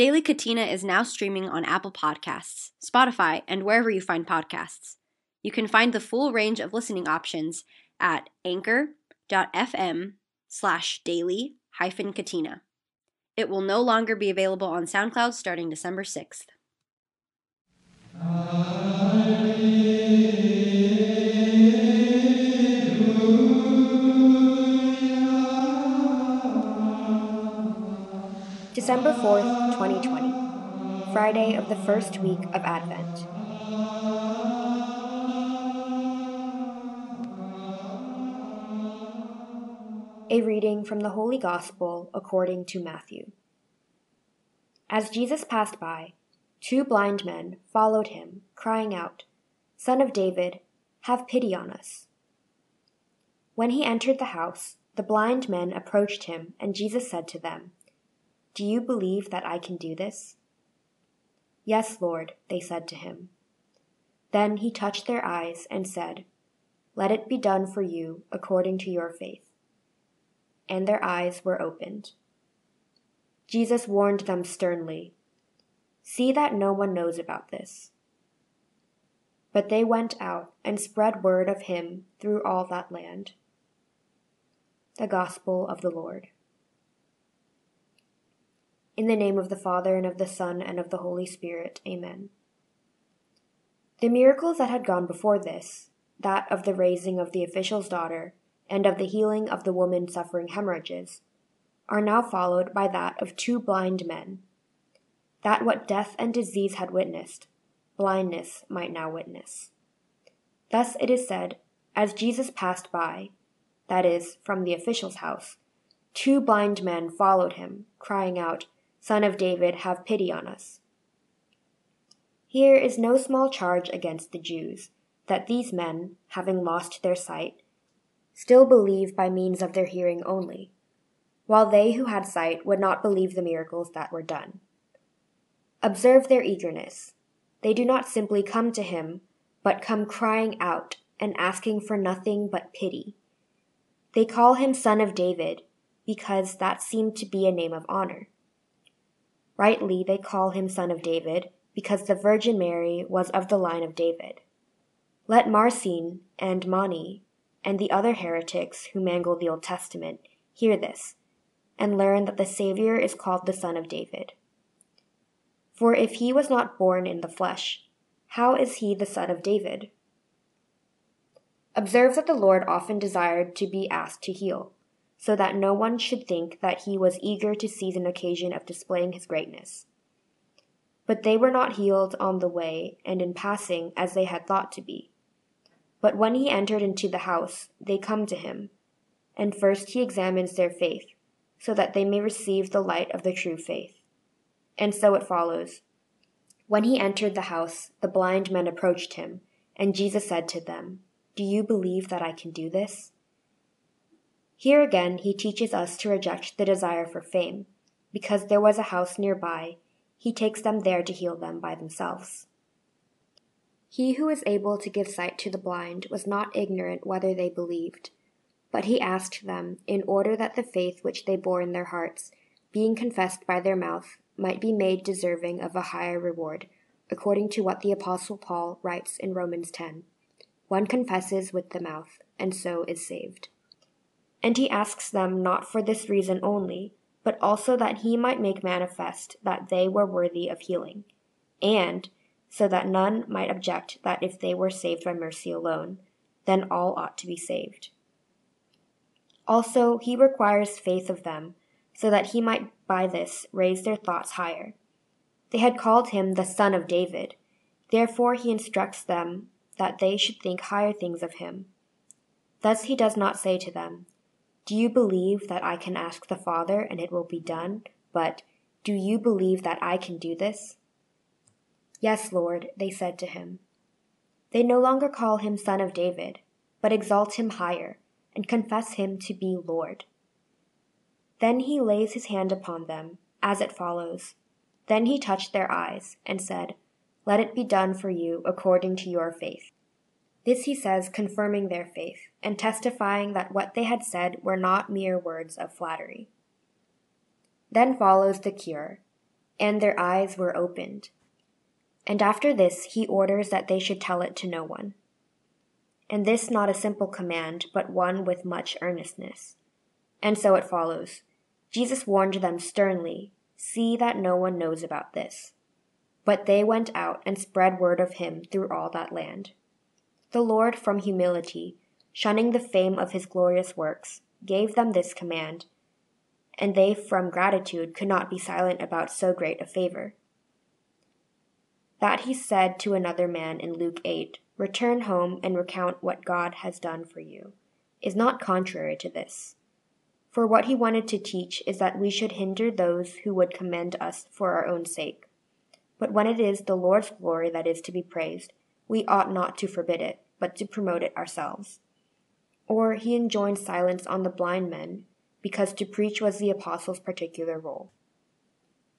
Daily Catena is now streaming on Apple Podcasts, Spotify, and wherever you find podcasts. You can find the full range of listening options at anchor.fm slash daily hyphen Catena. It will no longer be available on SoundCloud starting December 6th. December 4th, 2020, Friday of the first week of Advent. A reading from the Holy Gospel according to Matthew. As Jesus passed by, two blind men followed him, crying out, Son of David, have pity on us. When he entered the house, the blind men approached him, and Jesus said to them, Do you believe that I can do this? Yes, Lord, they said to him. Then he touched their eyes and said, Let it be done for you according to your faith and their eyes were opened. Jesus warned them sternly See that no one knows about this. But they went out and spread word of him through all that land. The Gospel of the Lord. In the name of the Father, and of the Son, and of the Holy Spirit. Amen. The miracles that had gone before this, that of the raising of the official's daughter, and of the healing of the woman suffering hemorrhages, are now followed by that of two blind men. That what death and disease had witnessed, blindness might now witness. Thus it is said, as Jesus passed by, that is, from the official's house, two blind men followed him, crying out, Son of David, have pity on us. Here is no small charge against the Jews, that these men, having lost their sight, still believe by means of their hearing only, while they who had sight would not believe the miracles that were done. Observe their eagerness. They do not simply come to him, but come crying out and asking for nothing but pity. They call him Son of David because that seemed to be a name of honor. Rightly, they call him Son of David because the Virgin Mary was of the line of David. Let Marcion and Mani and the other heretics who mangle the Old Testament hear this and learn that the Savior is called the Son of David. For if he was not born in the flesh, how is he the Son of David? Observe that the Lord often desired to be asked to heal, so that no one should think that he was eager to seize an occasion of displaying his greatness. But they were not healed on the way and in passing as they had thought to be. But when he entered into the house, they come to him, and first he examines their faith, so that they may receive the light of the true faith. And so it follows. When he entered the house, the blind men approached him, and Jesus said to them, Do you believe that I can do this? Here again he teaches us to reject the desire for fame. Because there was a house nearby, he takes them there to heal them by themselves. He who is able to give sight to the blind was not ignorant whether they believed, but he asked them, in order that the faith which they bore in their hearts, being confessed by their mouth, might be made deserving of a higher reward, according to what the Apostle Paul writes in Romans 10 One confesses with the mouth, and so is saved. And he asks them not for this reason only, but also that he might make manifest that they were worthy of healing, and so that none might object that if they were saved by mercy alone, then all ought to be saved. Also, he requires faith of them, so that he might by this raise their thoughts higher. They had called him the Son of David, therefore he instructs them that they should think higher things of him. Thus he does not say to them, Do you believe that I can ask the Father and it will be done? But, Do you believe that I can do this? Yes, Lord, they said to him. They no longer call him Son of David, but exalt him higher, and confess him to be Lord. Then he lays his hand upon them, as it follows. Then he touched their eyes, and said, Let it be done for you according to your faith. This he says, confirming their faith, and testifying that what they had said were not mere words of flattery. Then follows the cure, and their eyes were opened. And after this he orders that they should tell it to no one. And this not a simple command, but one with much earnestness. And so it follows. Jesus warned them sternly, See that no one knows about this. But they went out and spread word of him through all that land. The Lord, from humility, shunning the fame of his glorious works, gave them this command, and they from gratitude could not be silent about so great a favor. That he said to another man in Luke 8, Return home and recount what God has done for you, is not contrary to this. For what he wanted to teach is that we should hinder those who would commend us for our own sake. But when it is the Lord's glory that is to be praised, we ought not to forbid it, but to promote it ourselves. Or he enjoined silence on the blind men, because to preach was the apostles' particular role.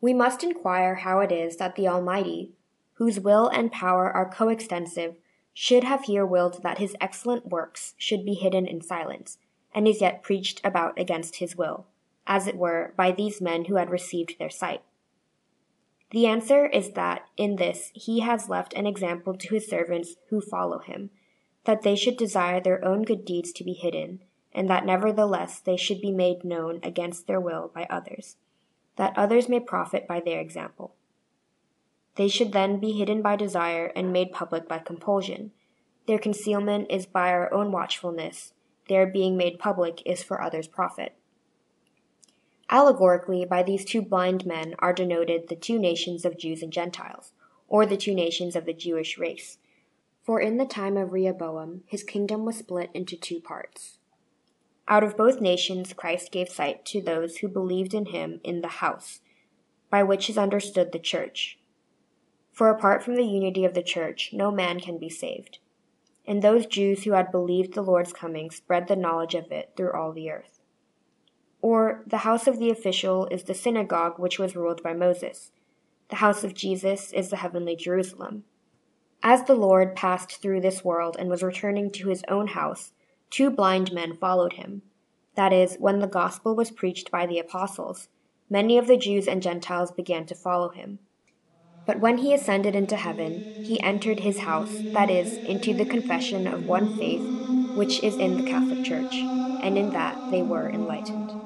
We must inquire how it is that the Almighty, whose will and power are coextensive, should have here willed that his excellent works should be hidden in silence, and is yet preached about against his will, as it were, by these men who had received their sight. The answer is that in this he has left an example to his servants who follow him, that they should desire their own good deeds to be hidden, and that nevertheless they should be made known against their will by others, that others may profit by their example. They should then be hidden by desire and made public by compulsion. Their concealment is by our own watchfulness, their being made public is for others' profit. Allegorically, by these two blind men are denoted the two nations of Jews and Gentiles, or the two nations of the Jewish race. For in the time of Rehoboam, his kingdom was split into two parts. Out of both nations, Christ gave sight to those who believed in him in the house, by which is understood the church for apart from the unity of the church, no man can be saved. And those Jews who had believed the Lord's coming spread the knowledge of it through all the earth. Or, the house of the official is the synagogue which was ruled by Moses. The house of Jesus is the heavenly Jerusalem. As the Lord passed through this world and was returning to his own house, two blind men followed him. That is, when the gospel was preached by the apostles, many of the Jews and Gentiles began to follow him. But when he ascended into heaven, he entered his house, that is, into the confession of one faith, which is in the Catholic Church, and in that they were enlightened.